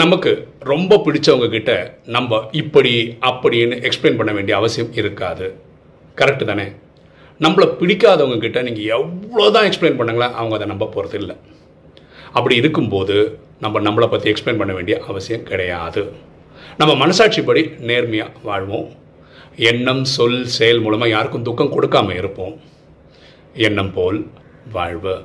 நமக்கு ரொம்ப பிடிச்சவங்க கிட்ட நம்ம இப்படி அப்படின்னு எக்ஸ்பிளைன் பண்ண வேண்டிய அவசியம் இருக்காது. கரெக்டு தானே? நம்மளை பிடிக்காதவங்க கிட்ட நீங்கள் எவ்வளோ தான் எக்ஸ்பிளைன் பண்ணுங்களேன் அவங்க அதை நம்ப போகிறது இல்லை. அப்படி இருக்கும்போது நம்ம நம்மளை பற்றி எக்ஸ்பிளைன் பண்ண வேண்டிய அவசியம் கிடையாது. நம்ம மனசாட்சிப்படி நேர்மையாக வாழ்வோம். எண்ணம் சொல் செயல் மூலமாக யாருக்கும் துக்கம் கொடுக்காம இருப்போம். எண்ணம் போல் வாழ்வு.